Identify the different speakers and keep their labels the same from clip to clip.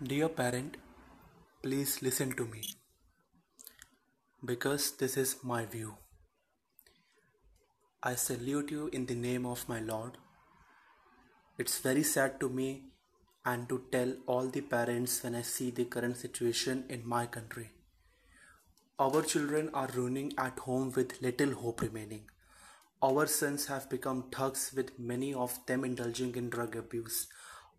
Speaker 1: Dear parent, please listen to me because this is my view. I salute you in the name of my Lord. It's very sad to me and to tell all the parents when I see the current situation in my country. Our children are ruining at home with little hope remaining. Our sons have become thugs with many of them indulging in drug abuse.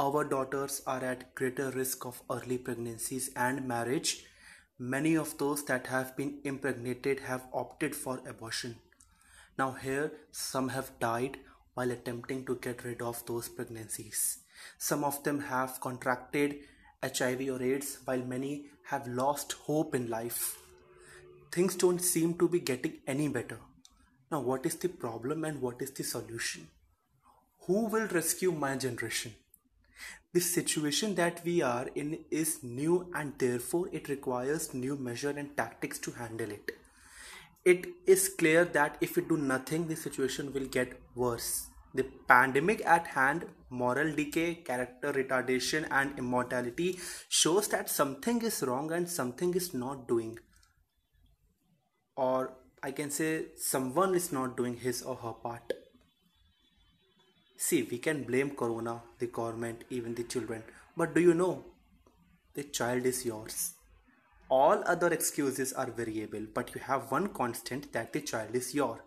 Speaker 1: Our daughters are at greater risk of early pregnancies and marriage. Many of those that have been impregnated have opted for abortion. Now, here, some have died while attempting to get rid of those pregnancies. Some of them have contracted HIV or AIDS, while many have lost hope in life. Things don't seem to be getting any better. Now, what is the problem and what is the solution? Who will rescue my generation? The situation that we are in is new and therefore it requires new measure and tactics to handle it. It is clear that if we do nothing, the situation will get worse. The pandemic at hand, moral decay, character retardation, and immortality shows that something is wrong and something is not doing. Or I can say someone is not doing his or her part. See, we can blame Corona, the government, even the children. But do you know? The child is yours. All other excuses are variable, but you have one constant that the child is your,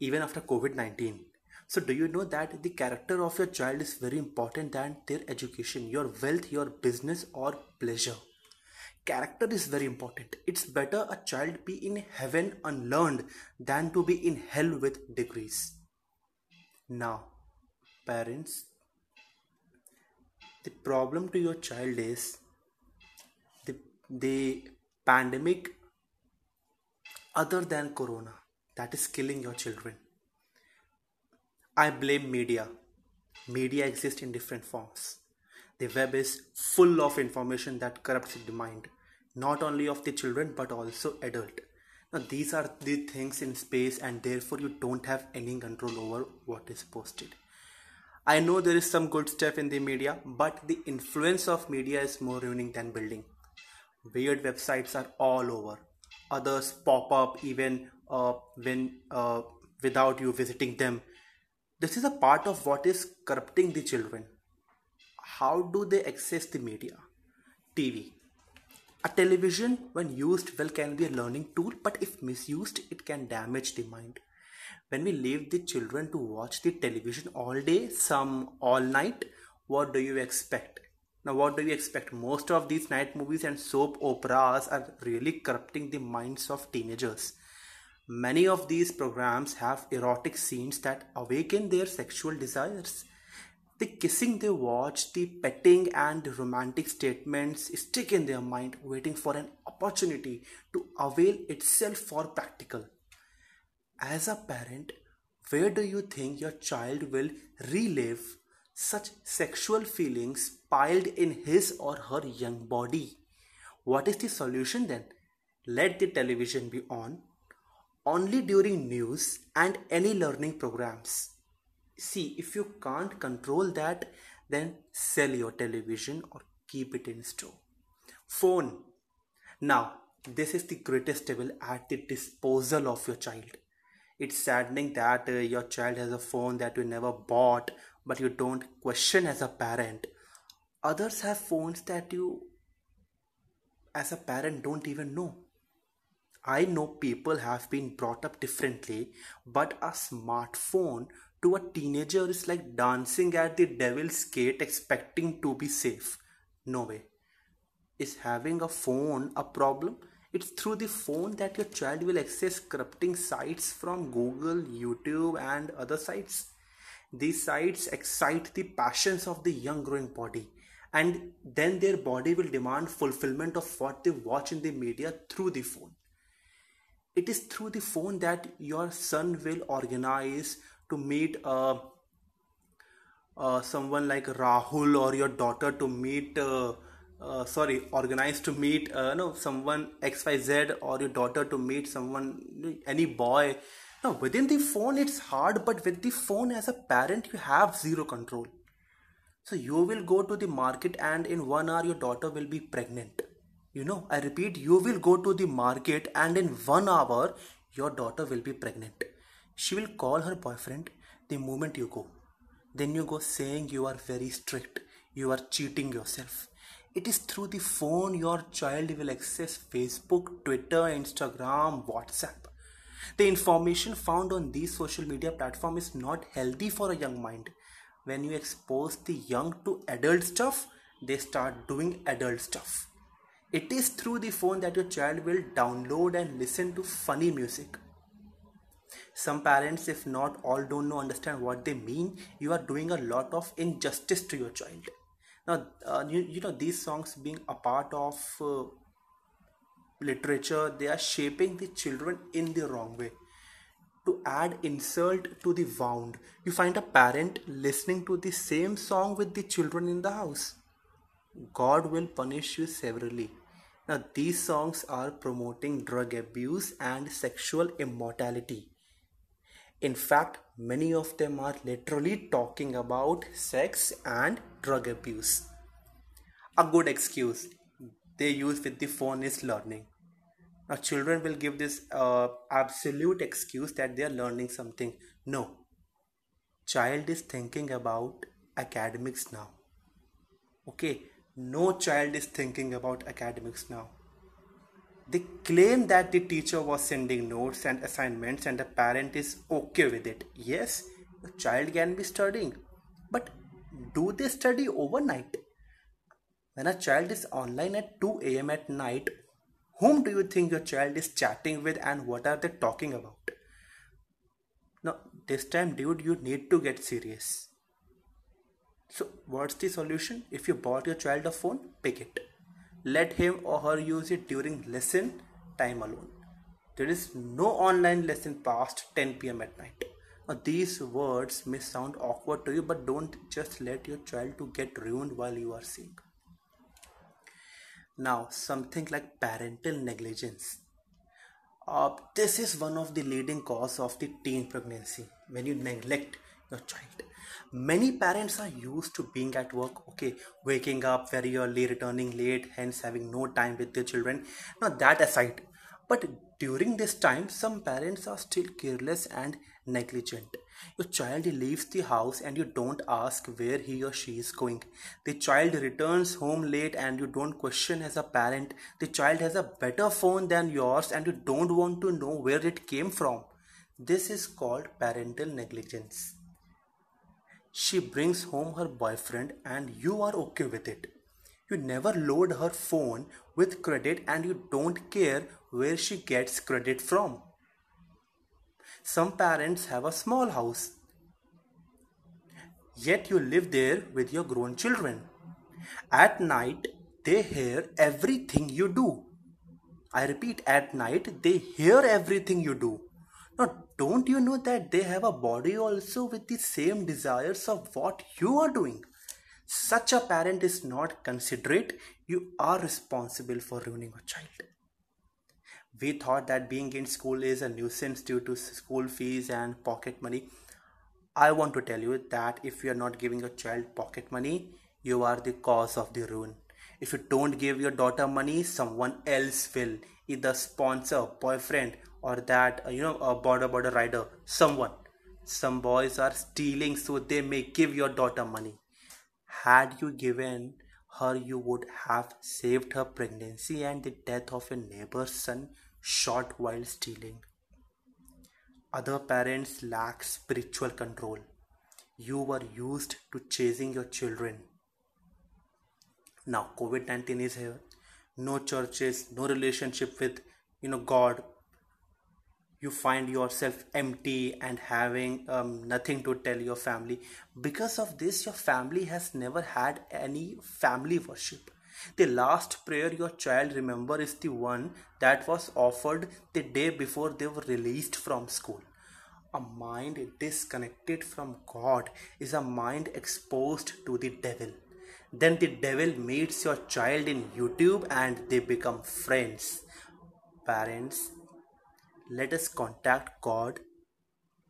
Speaker 1: even after COVID 19. So, do you know that the character of your child is very important than their education, your wealth, your business, or pleasure? character is very important it's better a child be in heaven unlearned than to be in hell with degrees now parents the problem to your child is the the pandemic other than corona that is killing your children i blame media media exists in different forms the web is full of information that corrupts the mind, not only of the children but also adult. Now these are the things in space and therefore you don't have any control over what is posted. I know there is some good stuff in the media, but the influence of media is more ruining than building. Weird websites are all over. Others pop up even uh, when uh, without you visiting them. This is a part of what is corrupting the children how do they access the media? TV. A television, when used well, can be a learning tool, but if misused, it can damage the mind. When we leave the children to watch the television all day, some all night, what do you expect? Now, what do you expect? Most of these night movies and soap operas are really corrupting the minds of teenagers. Many of these programs have erotic scenes that awaken their sexual desires. The kissing they watch, the petting and romantic statements stick in their mind, waiting for an opportunity to avail itself for practical. As a parent, where do you think your child will relive such sexual feelings piled in his or her young body? What is the solution then? Let the television be on only during news and any learning programs see if you can't control that then sell your television or keep it in store phone now this is the greatest devil at the disposal of your child it's saddening that uh, your child has a phone that you never bought but you don't question as a parent others have phones that you as a parent don't even know I know people have been brought up differently, but a smartphone to a teenager is like dancing at the devil's gate expecting to be safe. No way. Is having a phone a problem? It's through the phone that your child will access corrupting sites from Google, YouTube, and other sites. These sites excite the passions of the young growing body, and then their body will demand fulfillment of what they watch in the media through the phone. It is through the phone that your son will organize to meet uh, uh, someone like Rahul or your daughter to meet uh, uh, sorry organized to meet uh, no someone xyz or your daughter to meet someone any boy now within the phone it's hard but with the phone as a parent you have zero control So you will go to the market and in one hour your daughter will be pregnant. You know, I repeat, you will go to the market and in one hour your daughter will be pregnant. She will call her boyfriend the moment you go. Then you go saying you are very strict, you are cheating yourself. It is through the phone your child will access Facebook, Twitter, Instagram, WhatsApp. The information found on these social media platforms is not healthy for a young mind. When you expose the young to adult stuff, they start doing adult stuff. It is through the phone that your child will download and listen to funny music. Some parents, if not all, don't know understand what they mean. You are doing a lot of injustice to your child. Now, uh, you, you know, these songs being a part of uh, literature, they are shaping the children in the wrong way. To add insult to the wound, you find a parent listening to the same song with the children in the house. God will punish you severely. Now, these songs are promoting drug abuse and sexual immortality. In fact, many of them are literally talking about sex and drug abuse. A good excuse they use with the phone is learning. Now, children will give this uh, absolute excuse that they are learning something. No, child is thinking about academics now. Okay, no child is thinking about academics now. They claim that the teacher was sending notes and assignments and the parent is okay with it. Yes, the child can be studying, but do they study overnight? When a child is online at 2 am at night, whom do you think your child is chatting with and what are they talking about? Now, this time, dude, you need to get serious. So, what's the solution? If you bought your child a phone, pick it. Let him or her use it during lesson time alone. There is no online lesson past 10 pm at night. Now, these words may sound awkward to you, but don't just let your child to get ruined while you are seeing. Now, something like parental negligence. Uh, this is one of the leading cause of the teen pregnancy when you neglect your child. Many parents are used to being at work, okay, waking up very early, returning late, hence having no time with their children. Now, that aside, but during this time, some parents are still careless and negligent. Your child leaves the house and you don't ask where he or she is going. The child returns home late and you don't question as a parent. The child has a better phone than yours and you don't want to know where it came from. This is called parental negligence. She brings home her boyfriend and you are okay with it. You never load her phone with credit and you don't care where she gets credit from. Some parents have a small house, yet you live there with your grown children. At night, they hear everything you do. I repeat, at night, they hear everything you do. Don't you know that they have a body also with the same desires of what you are doing? Such a parent is not considerate. You are responsible for ruining a child we thought that being in school is a nuisance due to school fees and pocket money. I want to tell you that if you are not giving your child pocket money, you are the cause of the ruin. If you don't give your daughter money, someone else will, either sponsor, boyfriend, or that uh, you know a border border rider, someone. Some boys are stealing so they may give your daughter money. Had you given her, you would have saved her pregnancy and the death of a neighbor's son shot while stealing. Other parents lack spiritual control. You were used to chasing your children. Now COVID 19 is here. No churches, no relationship with you know God. You find yourself empty and having um, nothing to tell your family. Because of this, your family has never had any family worship the last prayer your child remember is the one that was offered the day before they were released from school. A mind disconnected from God is a mind exposed to the devil. Then the devil meets your child in YouTube and they become friends. Parents, let us contact God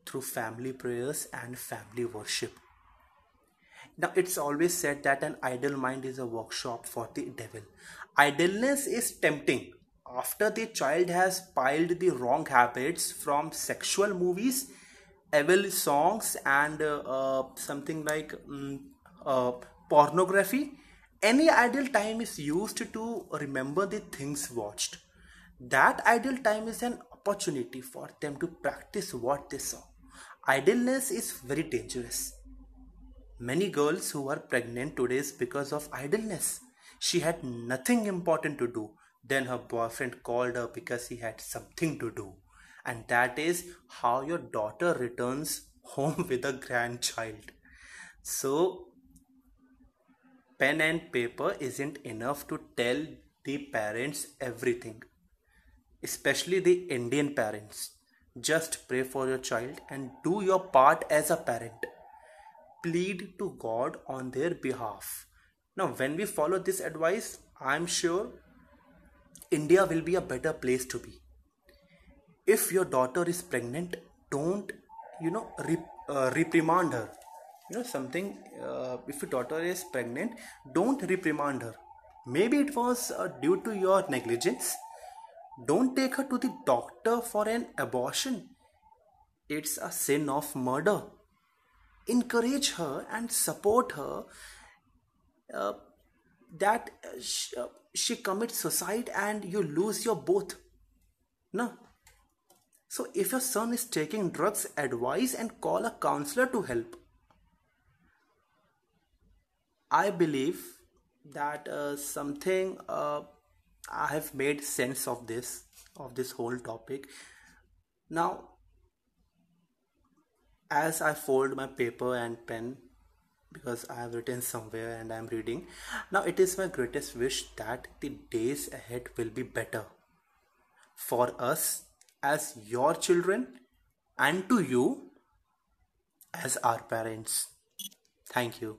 Speaker 1: through family prayers and family worship Now, it's always said that an idle mind is a workshop for the devil. Idleness is tempting. After the child has piled the wrong habits from sexual movies, evil songs, and uh, uh, something like um, uh, pornography, any idle time is used to remember the things watched. That idle time is an opportunity for them to practice what they saw. Idleness is very dangerous. Many girls who are pregnant today is because of idleness. She had nothing important to do. Then her boyfriend called her because he had something to do. And that is how your daughter returns home with a grandchild. So, pen and paper isn't enough to tell the parents everything especially the Indian parents. Just pray for your child and do your part as a parent. Plead to God on their behalf. Now, when we follow this advice, I'm sure India will be a better place to be. If your daughter is pregnant, don't, you know, rep- uh, reprimand her. You know, something, uh, if your daughter is pregnant, don't reprimand her. Maybe it was uh, due to your negligence don't take her to the doctor for an abortion. It's a sin of murder. Encourage her and support her uh, that she, uh, she commits suicide and you lose your both. No. So if your son is taking drugs, advise and call a counselor to help. I believe that uh, something uh, I have made sense of this of this whole topic. Now, as I fold my paper and pen because I have written somewhere and I am reading, now it is my greatest wish that the days ahead will be better for us as your children and to you as our parents. Thank you.